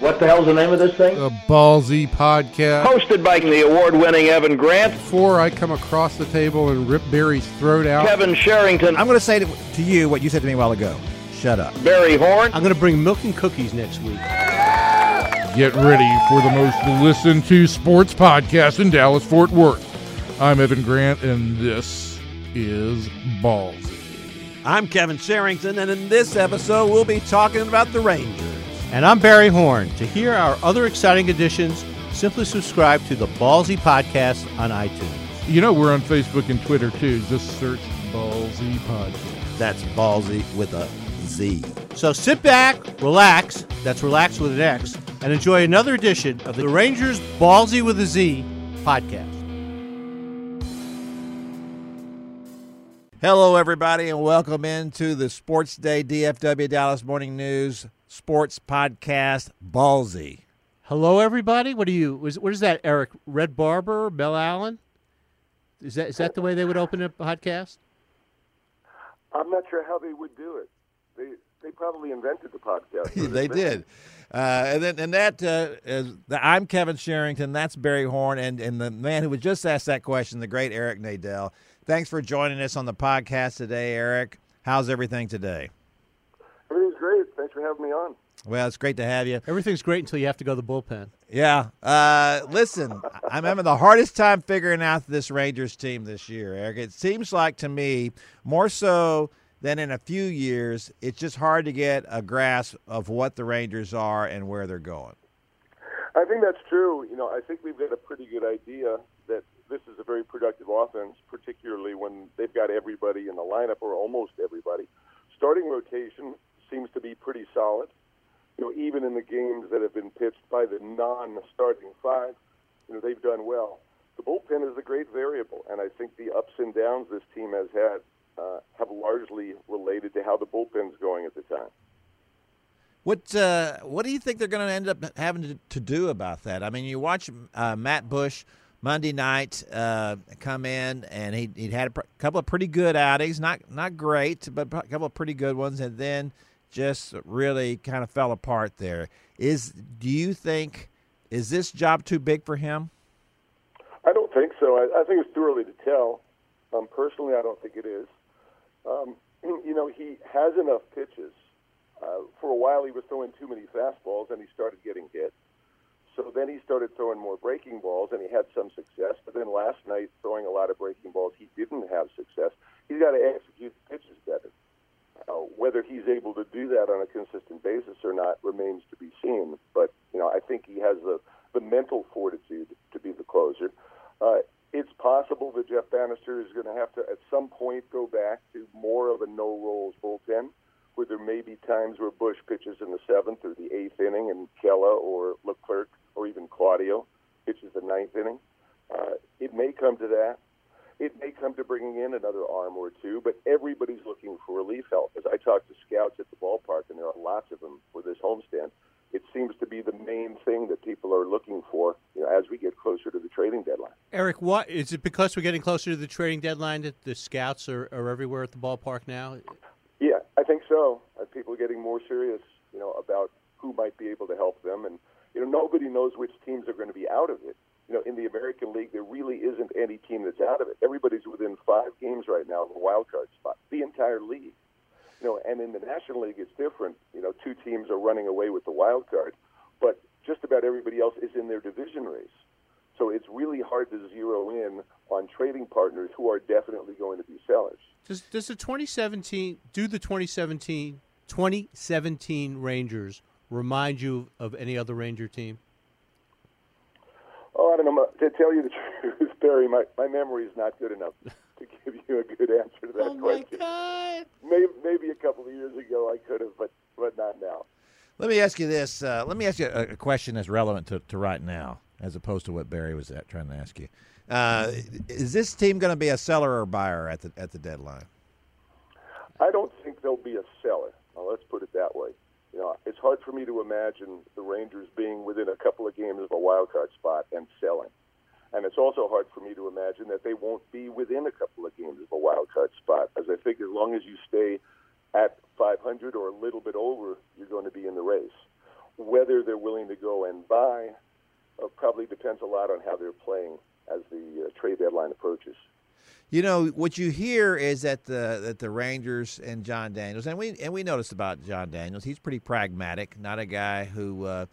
What the hell's the name of this thing? A ballsy podcast. Hosted by the award-winning Evan Grant, Before I come across the table and rip Barry's throat out, Kevin Sherrington, I'm going to say to, to you what you said to me a while ago. Shut up. Barry Horn. I'm going to bring milk and cookies next week. get ready for the most listened to sports podcast in Dallas Fort Worth. I'm Evan Grant, and this is Ballsy. I'm Kevin Sherrington, and in this episode, we'll be talking about the Rangers. And I'm Barry Horn. To hear our other exciting editions, simply subscribe to the Ballsy Podcast on iTunes. You know, we're on Facebook and Twitter too. Just search Ballsy Podcast. That's ballsy with a Z. So sit back, relax, that's relax with an X, and enjoy another edition of the Rangers Ballsy with a Z podcast. Hello, everybody, and welcome into the Sports Day DFW Dallas Morning News Sports Podcast Ballsy. Hello, everybody. What are you? Was, what is that, Eric? Red Barber, Mel Allen? Is that is that the way they would open a podcast? I'm not sure how they would do it. They they probably invented the podcast. they they- did. Uh, and then and that uh, is the, I'm Kevin Sherrington. That's Barry Horn, and and the man who was just asked that question, the great Eric Nadell. Thanks for joining us on the podcast today, Eric. How's everything today? Everything's great. Thanks for having me on. Well, it's great to have you. Everything's great until you have to go to the bullpen. Yeah. Uh, listen, I'm having the hardest time figuring out this Rangers team this year, Eric. It seems like to me, more so than in a few years, it's just hard to get a grasp of what the Rangers are and where they're going. I think that's true. You know, I think we've got a pretty good idea that this is a very productive offense, particularly when they've got everybody in the lineup or almost everybody. Starting rotation seems to be pretty solid. You know, even in the games that have been pitched by the non-starting five, you know, they've done well. The bullpen is a great variable, and I think the ups and downs this team has had uh, have largely related to how the bullpen's going at the time. What uh, what do you think they're going to end up having to, to do about that? I mean, you watch uh, Matt Bush Monday night uh, come in, and he he had a pr- couple of pretty good outings, not not great, but a couple of pretty good ones, and then just really kind of fell apart there. Is do you think is this job too big for him? I don't think so. I, I think it's too early to tell. Um, personally, I don't think it is. Um, you know, he has enough pitches. Uh, for a while, he was throwing too many fastballs, and he started getting hit. So then he started throwing more breaking balls, and he had some success. But then last night, throwing a lot of breaking balls, he didn't have success. He's got to execute the pitches better. Uh, whether he's able to do that on a consistent basis or not remains to be seen. But you know, I think he has the the mental fortitude to be the closer. Uh, it's possible that Jeff Banister is going to have to, at some point, go back to more of a no roles bullpen, where there may be times where Bush pitches in the seventh or the eighth inning, and Kela or Leclerc or even Claudio pitches the ninth inning. Uh, it may come to that. It may come to bringing in another arm or two, but everybody's looking for relief help. As I talk to scouts at the ballpark, and there are lots of them for this homestand, it seems to be the main thing that people are looking for you know, as we get closer to the trading deadline. Eric, what is it because we're getting closer to the trading deadline that the scouts are, are everywhere at the ballpark now? Yeah, I think so. Uh, people are getting more serious, you know, about who might be able to help them, and you know, nobody knows which teams are going to be out of it. You know, in the American League, there really isn't any team that's out of it. Everybody's within five games right now of a wild card spot. The entire league. You know, and in the National League, it's different. You know, two teams are running away with the wild card, but just about everybody else is in their division race. So it's really hard to zero in on trading partners who are definitely going to be sellers. Does does the 2017 do the 2017 2017 Rangers remind you of any other Ranger team? Oh, I don't know. To tell you the truth, Barry, my, my memory is not good enough to give you a good answer to that oh question. my God! Maybe, maybe a couple of years ago I could have, but but not now. Let me ask you this. Uh, let me ask you a, a question that's relevant to, to right now, as opposed to what Barry was at, trying to ask you. Uh, is this team going to be a seller or buyer at the at the deadline? I don't think there'll be a seller. Now, let's put it that way. You know, it's hard for me to imagine the Rangers being within a couple of games of a wild card spot and selling. And it's also hard for me to imagine that they won't be within a couple of games of a wild card spot, as I think as long as you stay at 500 or a little bit over, you're going to be in the race. whether they're willing to go and buy uh, probably depends a lot on how they're playing as the uh, trade deadline approaches. You know what you hear is that the that the Rangers and Jon Daniels, and we and we noticed about Jon Daniels, he's pretty pragmatic, not a guy who uh,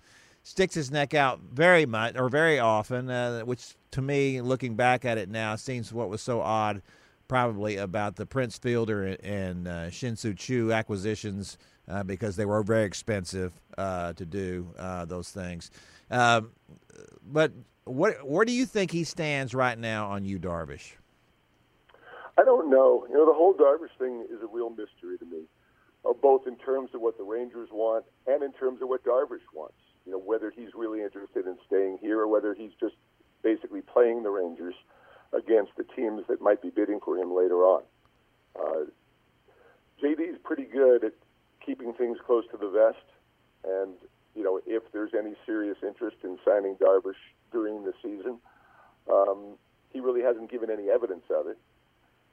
sticks his neck out very much or very often, uh, which to me, looking back at it now, seems what was so odd, probably about the Prince Fielder and uh, Shin-Soo Choo acquisitions uh, because they were very expensive uh, to do uh, those things. Um, but what where do you think he stands right now on Yu, Darvish? I don't know. You know, the whole Darvish thing is a real mystery to me, uh, both in terms of what the Rangers want and in terms of what Darvish wants. You know, whether he's really interested in staying here or whether he's just basically playing the Rangers against the teams that might be bidding for him later on. Uh, JD's pretty good at keeping things close to the vest, and you know, if there's any serious interest in signing Darvish during the season, um, he really hasn't given any evidence of it.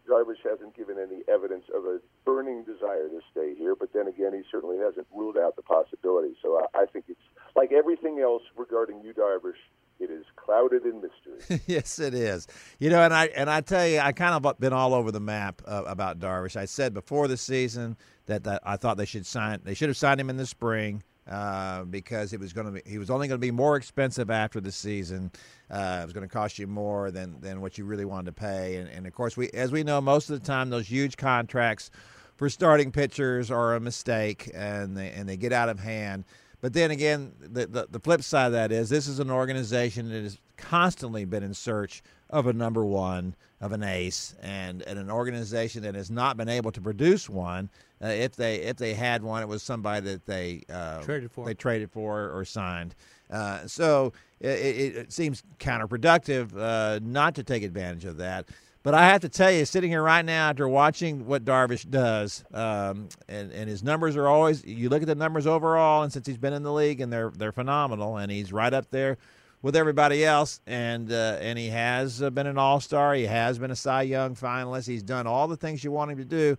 Darvish hasn't given any evidence of a burning desire to stay here, but then again, he certainly hasn't ruled out the possibility. So I, I think it's like everything else regarding Yu, Darvish. It is clouded in mystery. yes, it is. You know, and I and I tell you, I kind of been all over the map uh, about Darvish. I said before the season that, that I thought they should sign. They should have signed him in the spring. Uh, because it was going to be he was only going to be more expensive after the season. Uh, it was going to cost you more than than what you really wanted to pay, and, and of course we as we know most of the time those huge contracts for starting pitchers are a mistake and they and they get out of hand. But then again, the, the, the flip side of that is this is an organization that has constantly been in search of a number one, of an ace, and, and an organization that has not been able to produce one. Uh, if they if they had one, it was somebody that they uh, Traded for. they traded for or signed. Uh, so it, it, it seems counterproductive uh, not to take advantage of that. But I have to tell you, sitting here right now after watching what Darvish does, um, and, and his numbers are always you look at the numbers overall, and since he's been in the league, and they're they're phenomenal, and he's right up there with everybody else, and uh, and he has uh, been an All Star, he has been a Cy Young finalist, he's done all the things you want him to do,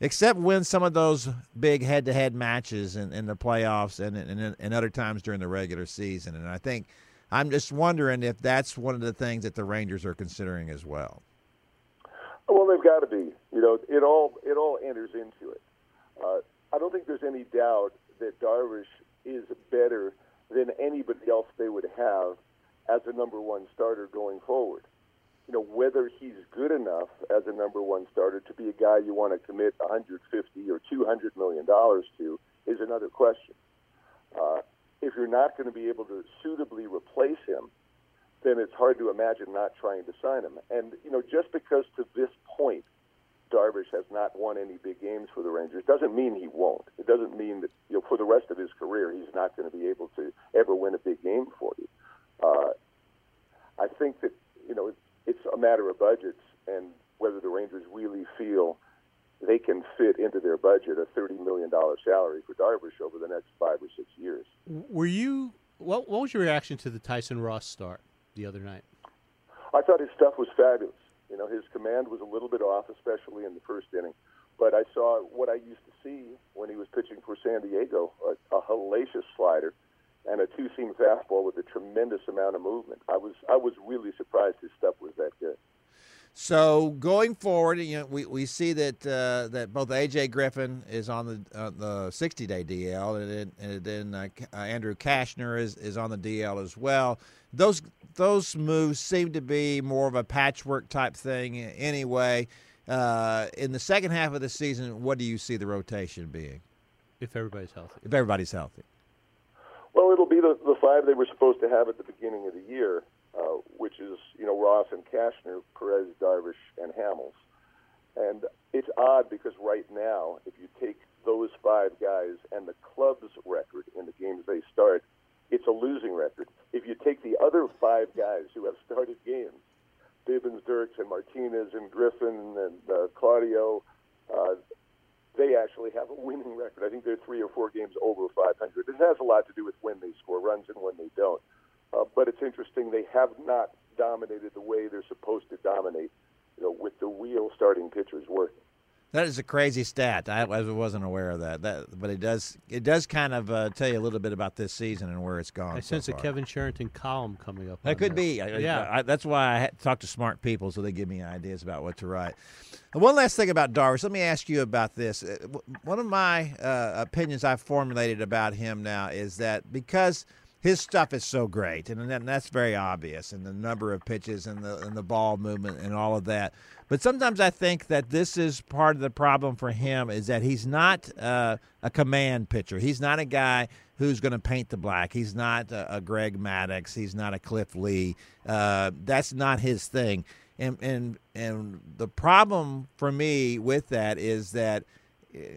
except win some of those big head to head matches in, in the playoffs and, and and other times during the regular season, and I think. I'm just wondering if that's one of the things that the Rangers are considering as well. Well, they've got to be. You know, it all it all enters into it. Uh, I don't think there's any doubt that Darvish is better than anybody else they would have as a number one starter going forward. You know, whether he's good enough as a number one starter to be a guy you want to commit 150 or 200 million dollars to is another question. Uh, if you're not going to be able to suitably replace him, then it's hard to imagine not trying to sign him. And you know, just because to this point Darvish has not won any big games for the Rangers doesn't mean he won't. It doesn't mean that you know for the rest of his career he's not going to be able to ever win a big game for you. Uh, I think that you know it's a matter of budgets and whether the Rangers really feel they can fit into their budget a thirty million dollar salary for Darvish over the next five or six years. Were you? What, what was your reaction to the Tyson Ross start the other night? I thought his stuff was fabulous. You know, his command was a little bit off, especially in the first inning. But I saw what I used to see when he was pitching for San Diego a, a hellacious slider and a two seam fastball with a tremendous amount of movement. I was I was really surprised his stuff was that good. So going forward, you know, we, we see that uh, that both AJ Griffin is on the uh, the 60 day DL, and then, and then uh, uh, Andrew Cashner is, is on the DL as well. Those those moves seem to be more of a patchwork type thing anyway. Uh, in the second half of the season, what do you see the rotation being? If everybody's healthy. If everybody's healthy. Well, it'll be the, the five they were supposed to have at the beginning of the year, uh, which is you know Ross and Cashner, Perez, Darvish, and Hamels. And it's odd because right now, if you take those five guys and the club's record in the games they start, it's a losing record. If you take the other five guys who have started games, Bibens, Dirkx, and Martinez, and Griffin, and uh, Claudio, uh, they actually have a winning record. I think they're three or four games over 500. It has a lot to do with when they score runs and when they don't. Uh, but it's interesting they have not dominated the way they're supposed to dominate, you know, with the real starting pitchers working. That is a crazy stat. I, I wasn't aware of that. That, but it does it does kind of uh, tell you a little bit about this season and where it's gone. I so sense a. Kevin Sherrington column coming up. That could this. be. I- I- Yeah. I- that's why I talk to smart people so they give me ideas about what to write. And one last thing about Darvish. Let me ask you about this. Uh, One of my uh, opinions I've formulated about him now is that because his stuff is so great, and that- that's very obvious, and the number of pitches and the and the ball movement and all of that. But sometimes I think that this is part of the problem for him is that he's not uh, a command pitcher. He's not a guy who's going to paint the black. He's not a, a Greg Maddux. He's not a Cliff Lee. Uh, that's not his thing. And and and the problem for me with that is that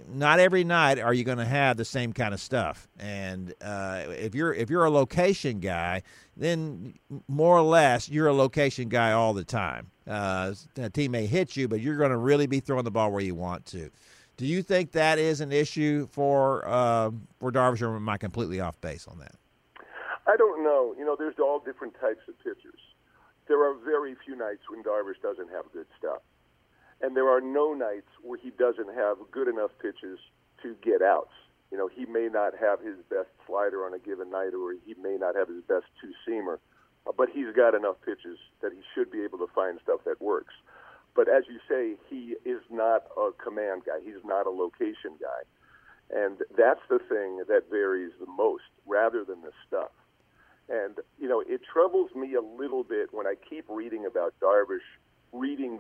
not every night are you going to have the same kind of stuff. And uh, if you're if you're a location guy, then more or less you're a location guy all the time. Uh, a team may hit you, but you're going to really be throwing the ball where you want to. Do you think that is an issue for uh, for Darvish, or am I completely off base on that? I don't know. You know, there's all different types of pitchers. There are very few nights when Darvish doesn't have good stuff. And there are no nights where he doesn't have good enough pitches to get outs. You know, he may not have his best slider on a given night or he may not have his best two seamer, but he's got enough pitches that he should be able to find stuff that works. But as you say, he is not a command guy. He's not a location guy. And that's the thing that varies the most rather than the stuff. And, you know, it troubles me a little bit when I keep reading about Darvish, reading,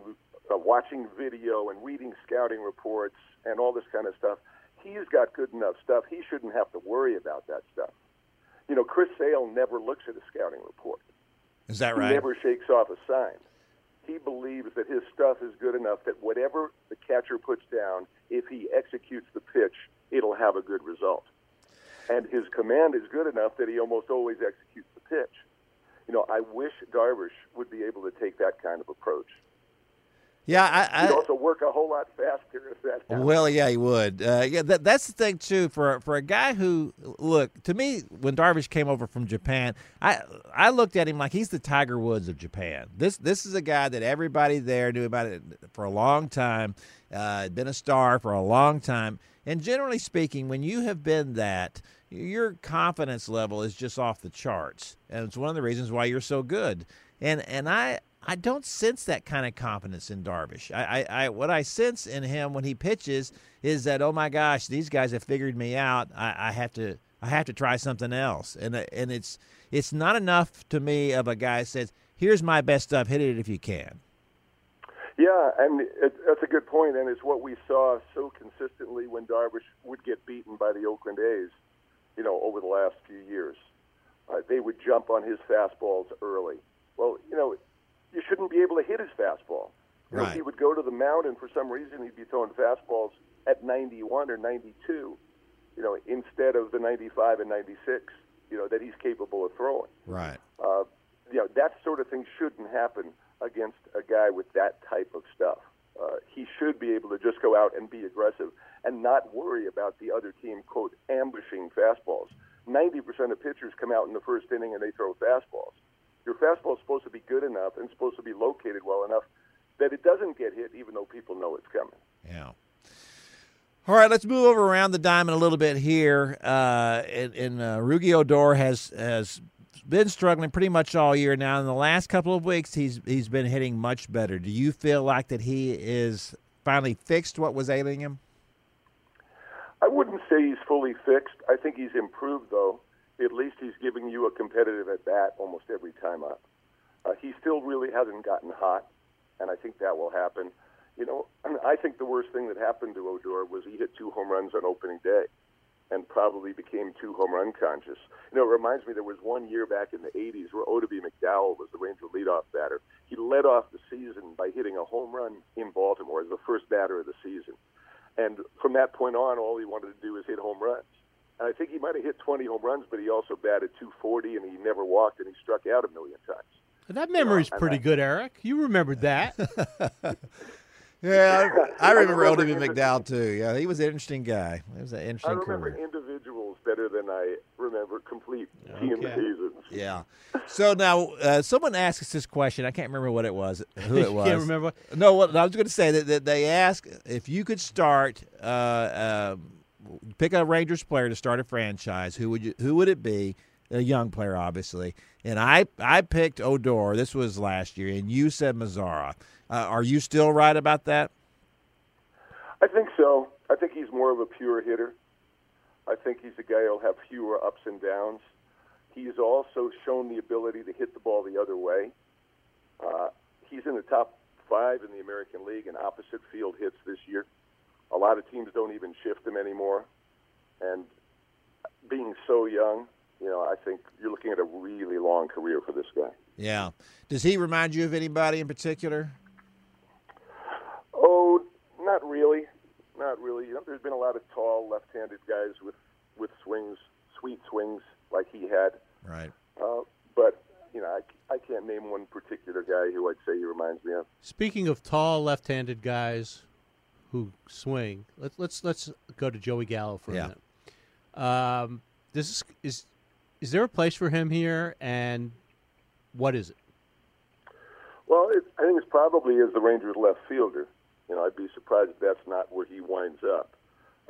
watching video and reading scouting reports and all this kind of stuff. He's got good enough stuff. He shouldn't have to worry about that stuff. You know, Chris Sale never looks at a scouting report. Is that right? He never shakes off a sign. He believes that his stuff is good enough that whatever the catcher puts down, if he executes the pitch, it'll have a good result. And his command is good enough that he almost always executes the pitch. You know, I wish Darvish would be able to take that kind of approach. Yeah, I, He'd also work a whole lot faster if that happened. well, yeah, he would. Uh, yeah, that, that's the thing too. For for a guy who look to me when Darvish came over from Japan, I I looked at him like he's the Tiger Woods of Japan. This this is a guy that everybody there knew about it for a long time. Uh, been a star for a long time, and generally speaking, when you have been that, your confidence level is just off the charts, and it's one of the reasons why you're so good. And and I I don't sense that kind of confidence in Darvish. I, I, I what I sense in him when he pitches is that oh my gosh, these guys have figured me out. I, I have to I have to try something else, and uh, and it's it's not enough to me of a guy says here's my best stuff, hit it if you can. Yeah, and it, that's a good point, and it's what we saw so consistently when Darvish would get beaten by the Oakland A's, you know, over the last few years. Uh, they would jump on his fastballs early. Well, you know, you shouldn't be able to hit his fastball. You know, Right. he would go to the mound, and for some reason, he'd be throwing fastballs at 91 or 92, you know, instead of the 95 and 96, you know, that he's capable of throwing Right. uh, you know that sort of thing shouldn't happen against a guy with that type of stuff. Uh, he should be able to just go out and be aggressive and not worry about the other team quote ambushing fastballs. Ninety percent of pitchers come out in the first inning and they throw fastballs. Your fastball is supposed to be good enough and supposed to be located well enough that it doesn't get hit, even though people know it's coming. Yeah. All right, let's move over around the diamond a little bit here. Uh, and and uh, Rugi Odor has has been struggling pretty much all year now. In the last couple of weeks, he's he's been hitting much better. Do you feel like that he is finally fixed what was ailing him? I wouldn't say he's fully fixed. I think he's improved, though. At least he's giving you a competitive at bat almost every time up. Uh, he still really hasn't gotten hot, and I think that will happen. You know, I think the worst thing that happened to Odor was he hit two home runs on opening day and probably became too home run conscious. You know, it reminds me there was one year back in the 80s where Oddibe McDowell was the Ranger leadoff batter. He led off the season by hitting a home run in Baltimore as the first batter of the season. And from that point on, all he wanted to do was hit home runs. And I think he might have hit 20 home runs, but he also batted 240 and he never walked and he struck out a million times. That memory's I'm pretty not- good, Eric. You remembered that. Yeah, I, I remember remember Oddibe him- McDowell too. Yeah, he was an interesting guy. He was an interesting. I remember career. individuals better than I remember complete team seasons. Yeah. So now, uh, someone asked us this question. I can't remember what it was, who it was. can't remember? No, what I was going to say that, that they asked if you could start, uh, uh, pick a Rangers player to start a franchise. Who would you? Who would it be? A young player, obviously. And I, I picked Odor. This was last year, and you said Mazara. Uh, are you still right about that? I think so. I think he's more of a pure hitter. I think he's a guy who'll have fewer ups and downs. He's also shown the ability to hit the ball the other way. Uh, he's in the top five in the American League in opposite field hits this year. A lot of teams don't even shift him anymore. And being so young, you know, I think you're looking at a really long career for this guy. Yeah. Does he remind you of anybody in particular? Oh, not really, not really. You know, there's been a lot of tall, left-handed guys with with swings, sweet swings like he had. Right. Uh, but you know, I, I can't name one particular guy who I'd say he reminds me of. Speaking of tall left-handed guys who swing, let's let's let's go to Joey Gallo for Yeah. a minute. Um, this is is is there a place for him here, and what is it? Well, it, I think it's probably as the Rangers' left fielder. You know, I'd be surprised if that's not where he winds up.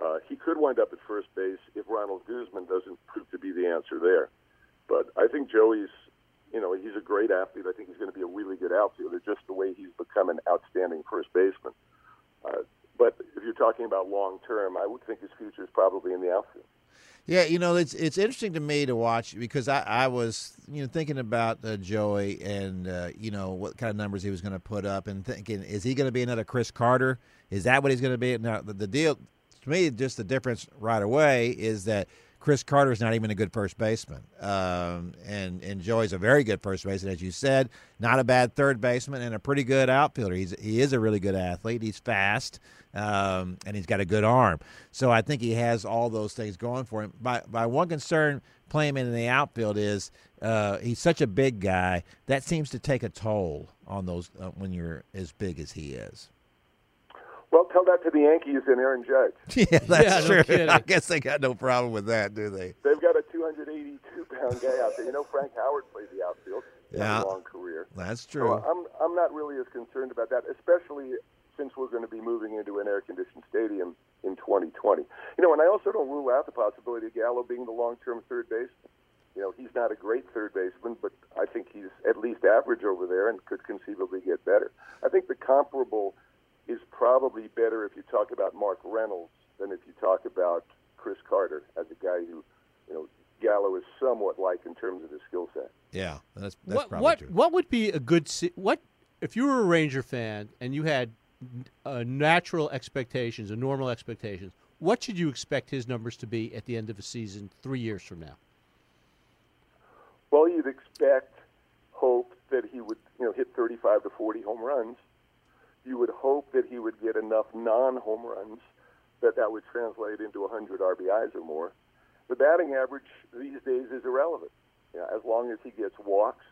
Uh, he could wind up at first base if Ronald Guzman doesn't prove to be the answer there. But I think Joey's, you know, he's a great athlete. I think he's going to be a really good outfielder, just the way he's become an outstanding first baseman. Uh, but if you're talking about long term, I would think his future is probably in the outfield. Yeah, you know, it's it's interesting to me to watch because I, I was you know thinking about uh, Joey and uh, you know what kind of numbers he was going to put up and thinking is he going to be another Chris Carter? Is that what he's going to be? Now the, the deal to me, just the difference right away is that Chris Carter is not even a good first baseman, um, and and Joey's a very good first baseman, as you said, not a bad third baseman, and a pretty good outfielder. He's he is a really good athlete. He's fast, um, and he's got a good arm. So I think he has all those things going for him. My my one concern playing him in the outfield is uh, he's such a big guy that seems to take a toll on those uh, when you're as big as he is. Well, tell that to the Yankees and Aaron Judge. yeah, that's Yeah, true. kidding. I guess they got no problem with that, do they? They've got a 282 pound guy out there. You know, Frank Howard played the outfield. Yeah. a long career. That's So true. I'm I'm not really as concerned about that, especially since we're going to be moving into an air-conditioned stadium in 2020. You know, and I also don't rule out the possibility of Gallo being the long-term third baseman. You know, he's not a great third baseman, but I think he's at least average over there and could conceivably get better. I think the comparable is probably better if you talk about Mark Reynolds than if you talk about Chris Carter as a guy who, you know, Gallo is somewhat like in terms of his skill set. Yeah, that's that's what probably what true. what would be a good se- what if you were a Ranger fan and you had uh, natural expectations, a normal expectations? What should you expect his numbers to be at the end of a season three years from now? Well, you'd expect, hope that he would, you know, hit 35 to 40 home runs. You would hope that he would get enough non-home runs that that would translate into 100 RBIs or more. The batting average these days is irrelevant. You know, as long as he gets walks,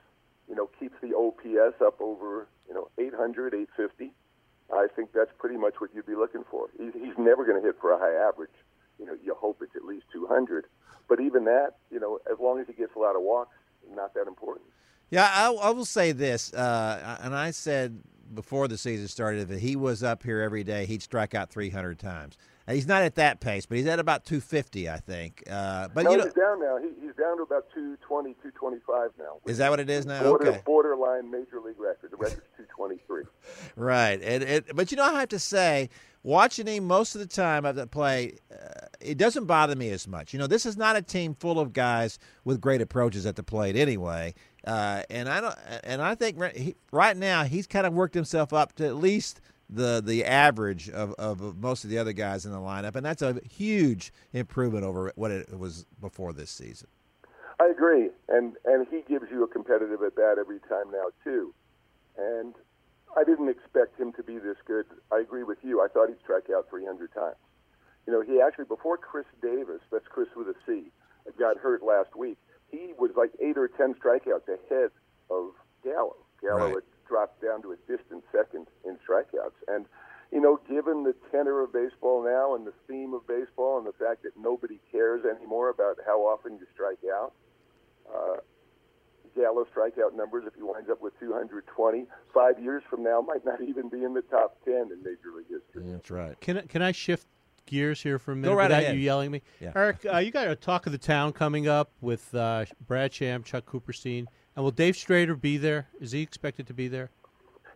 you know, keeps the OPS up over, you know, 800, 850. I think that's pretty much what you'd be looking for. He's, he's never going to hit for a high average. You know, you hope it's at least 200. But even that, you know, as long as he gets a lot of walks, not that important. Yeah, I, I will say this, uh, and I said before the season started that he was up here every day, he'd strike out 300 times. And he's not at that pace, but he's at about 250, I think. Uh, but no, you know, he's down now. He, he's down to about 220, 225 now. is that what it is now? Border, Okay, Borderline major league record. The record's 223. right. And it, but you know, I have to say, watching him most of the time at the play, uh, it doesn't bother me as much. You know, this is not a team full of guys with great approaches at the plate, anyway. Uh, and I don't, and I think he, right now he's kind of worked himself up to at least the the average of, of most of the other guys in the lineup, and that's a huge improvement over what it was before this season. I agree, and and he gives you a competitive at bat every time now too. And I didn't expect him to be this good. I agree with you. I thought he'd strike out 300 times. You know, he actually before Chris Davis, that's Chris with a C, got hurt last week. He was like eight or ten strikeouts ahead of Gallo. Gallo Right. had dropped down to a distant second in strikeouts, and you know, given the tenor of baseball now and the theme of baseball and the fact that nobody cares anymore about how often you strike out, uh, Gallo strikeout numbers, if he winds up with 220, five years from now might not even be in the top 10 in Major League history. That's right. Can I- can I shift gears here for a minute right without ahead. you yelling at me? Yeah. Eric, uh, you got a talk of the town coming up with uh, Brad Sham, Chuck Cooperstein, and will Dave Strader be there? Is he expected to be there?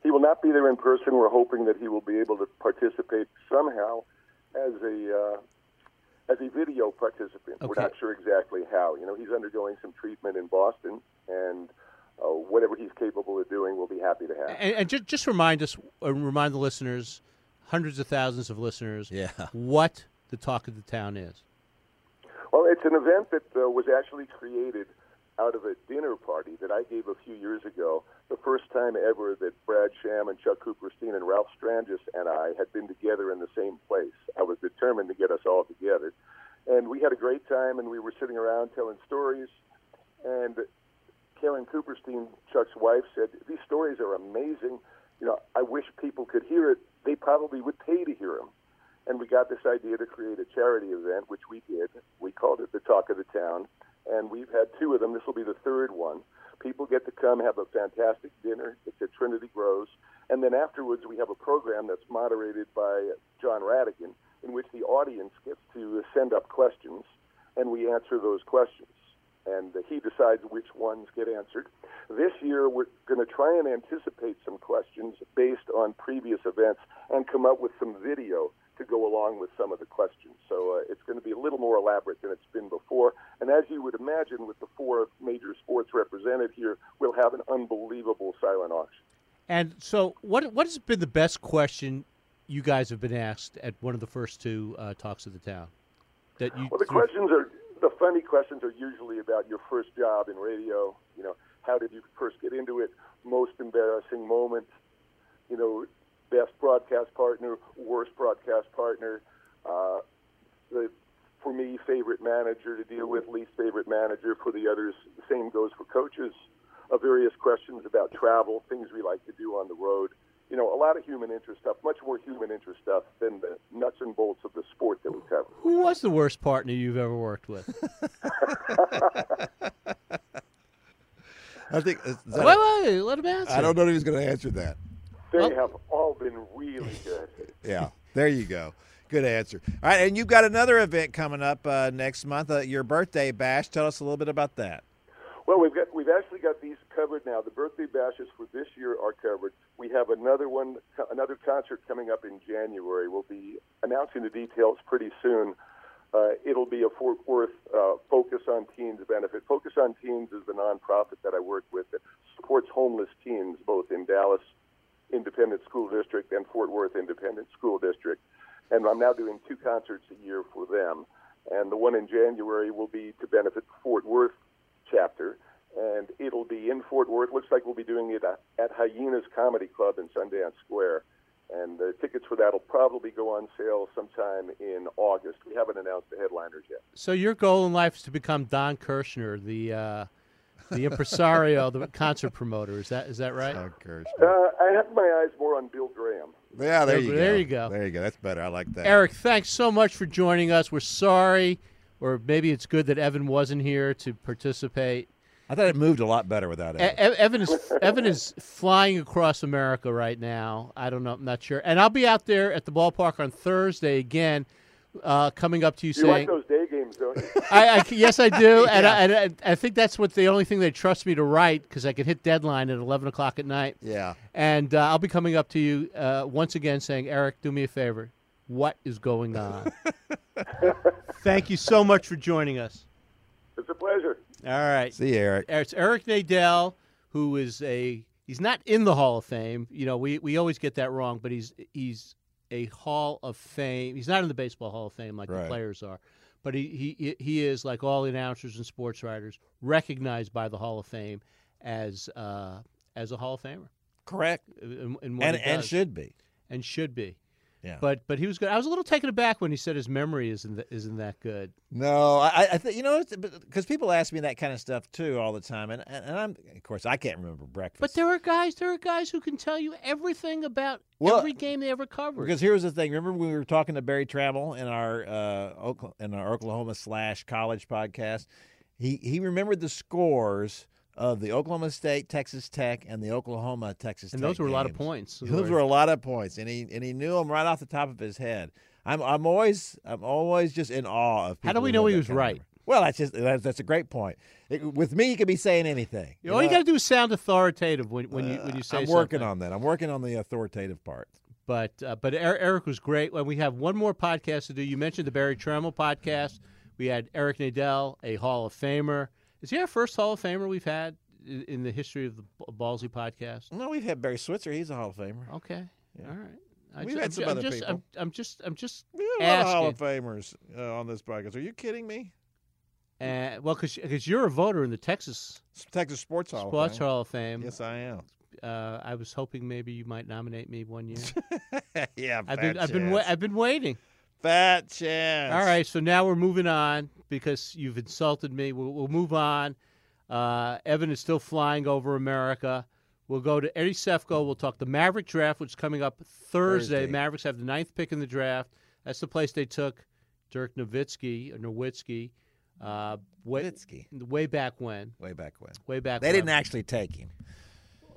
He will not be there in person. We're hoping that he will be able to participate somehow as a uh, as a video participant. Okay. We're not sure exactly how. You know, he's undergoing some treatment in Boston, and uh, whatever he's capable of doing, we'll be happy to have. And, and just just remind us, uh, remind the listeners, hundreds of thousands of listeners, Yeah. what the talk of the town is. Well, it's an event that uh, was actually created out of a dinner party that I gave a few years ago. The first time ever that Brad Sham and Chuck Cooperstein and Ralph Strangis and I had been together in the same place. I was determined to get us all together. And we had a great time, and we were sitting around telling stories. And Karen Cooperstein, Chuck's wife, said, These stories are amazing. You know, I wish people could hear it. They probably would pay to hear them. And we got this idea to create a charity event, which we did. We called it the Talk of the Town. And we've had two of them. This will be the third one. People get to come have a fantastic dinner. It's at Trinity Groves. And then afterwards, we have a program that's moderated by John Radigan, in which the audience gets to send up questions, and we answer those questions. And he decides which ones get answered. This year, we're going to try and anticipate some questions based on previous events and come up with some video to go along with some of the questions. So uh, it's going to be a little more elaborate than it's been before. And as you would imagine, with the four major sports represented here, we'll have an unbelievable silent auction. And so, what what has been the best question you guys have been asked at one of the first two uh, talks of the town? That you Well, the questions are funny questions are usually about your first job in radio. You know, how did you first get into it? Most embarrassing moments. You know, best broadcast partner, worst broadcast partner. Uh, the for me, favorite manager to deal with, least favorite manager. For the others, the same goes for coaches. Uh, various questions about travel, things we like to do on the road. You know, a lot of human interest stuff, much more human interest stuff than the nuts and bolts of the sport that we cover. who was the worst partner you've ever worked with? I think. Is that wait, wait, let him answer. I don't know if he's going to answer that. They Well- have all been really good. Yeah, there you go. Good answer. All right, and you've got another event coming up uh, next month, uh, your birthday bash. Tell us a little bit about that. Well, we've got we've actually got these covered now. The birthday bashes for this year are covered. We have another one, another concert coming up in January. We'll be announcing the details pretty soon. Uh, it'll be a Fort Worth uh, Focus on Teens benefit. Focus on Teens is the nonprofit that I work with that supports homeless teens both in Dallas Independent School District and Fort Worth Independent School District. And I'm now doing two concerts a year for them. And the one in January will be to benefit Fort Worth chapter, and it'll be in Fort Worth. Looks like we'll be doing it at, at Hyenas Comedy Club in Sundance Square. And the tickets for that will probably go on sale sometime in August. We haven't announced the headliners yet. So your goal in life is to become Don Kirshner, the uh, the impresario, the concert promoter. Is that is that right? Don Uh, I have my eyes more on Bill Graham. Yeah, there There- you go. there you go. There you go. That's better. I like that. Eric, thanks so much for joining us. We're sorry, or maybe it's good that Evan wasn't here to participate. I thought it moved a lot better without E- it. E- Evan is Evan is flying across America right now. I don't know. I'm not sure. And I'll be out there at the ballpark on Thursday again, uh, coming up to you You saying, like those day games, don't you? I, I, yes, I do, and, I, and I, I think that's what the only thing they trust me to write because I can hit deadline at 11 o'clock at night. Yeah. And uh, I'll be coming up to you uh, once again saying, Eric, do me a favor. What is going on? Thank you so much for joining us. it's a pleasure. All right. See you, Eric. It's Eric Nadell, who is a he's not in the Hall of Fame. You know, we, we always get that wrong, but he's he's a Hall of Fame. He's not in the Baseball Hall of Fame like the players are, but he, he he is like all the announcers and sports writers recognized by the Hall of Fame as uh, as a Hall of Famer. Correct. In, in And and should be. and should be. Yeah. But but he was good. I was a little taken aback when he said his memory isn't th- isn't that good. No, I, I think you know because people ask me that kind of stuff too all the time, and, and I'm of course I can't remember breakfast. But there are guys there are guys who can tell you everything about Well, every game they ever covered. Because here's the thing. Remember when we were talking to Berry Tramel in our uh, in our Oklahoma slash college podcast. He he remembered the scores of the Oklahoma State Texas Tech and the Oklahoma Texas Tech. and Tech those were a lot of points. Those were a lot of points, and he and he knew them right off the top of his head. I'm I'm always I'm always just in awe of. How do we know he was of right? Well, that's just that's, that's a great point. It, with me, he could be saying anything. all you know? got to do is sound authoritative when, when you when you say I'm working something. on that. I'm working on the authoritative part. But uh, but Er- Eric was great. Well, we have one more podcast to do. You mentioned the Berry Tramel podcast. We had Eric Nadell, a Hall of Famer. Is he our first Hall of Famer we've had in, in the history of the Ballsy podcast? No, we've had Barry Switzer. He's a Hall of Famer. Okay, all right. I We've ju- had I'm some I'm other just, people. I'm, I'm just I'm just We have a lot of Hall of asking. Famers uh, on this podcast. Are you kidding me? Uh, well, because you're a voter in the Texas Texas Sports Hall Sports of Fame. Hall of Fame. Yes, I am. Uh, I was hoping maybe you might nominate me one year. yeah, I've been I've been wa- I've been waiting. Fat chance. All right, so now we're moving on because you've insulted me. We'll, we'll move on. Uh, Evan is still flying over America. We'll go to Eddie Sefko. We'll talk the Maverick draft, which is coming up Thursday. Thursday. Mavericks have the ninth pick in the draft. That's the place they took Dirk Nowitzki or Nowitzki. Uh, way, Nowitzki. way back when. Way back when. Way back. They when. didn't actually take him.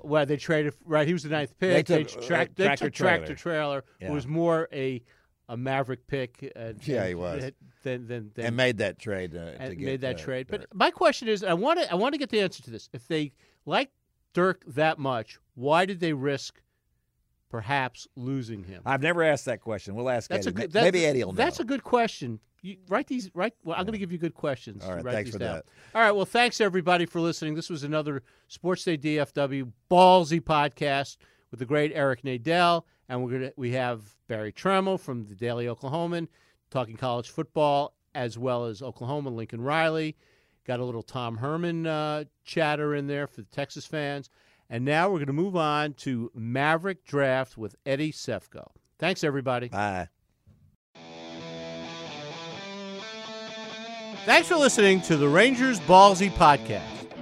Well, they traded. Right, he was the ninth They pick. took, uh, track, they tractor took Tractor Traylor. trailer. Yeah. Who was more a a Maverick pick. Uh, Yeah, than- he was. Than than, than and made that trade uh, and made that uh, trade. But my question is, I want to I want to get the answer to this. If they like Dirk that much, why did they risk perhaps losing him? I've never asked that question. We'll ask That's a Eddie. good. That, Maybe Eddie will know. That's a good question. You write these. Write. Well, I'm going to give you good questions. All right, Write thanks these for down. that. All right. Well, thanks everybody for listening. This was another Sports Day DFW ballsy podcast with the great Eric Nadell, and we're gonna we have Berry Tramel from the Daily Oklahoman talking college football as well as Oklahoma Lincoln Riley. Got a little Tom Herman uh, chatter in there for the Texas fans. And now we're going to move on to Maverick Draft with Eddie Sefko. Thanks, everybody. Bye. Thanks for listening to the Rangers Ballsy podcast.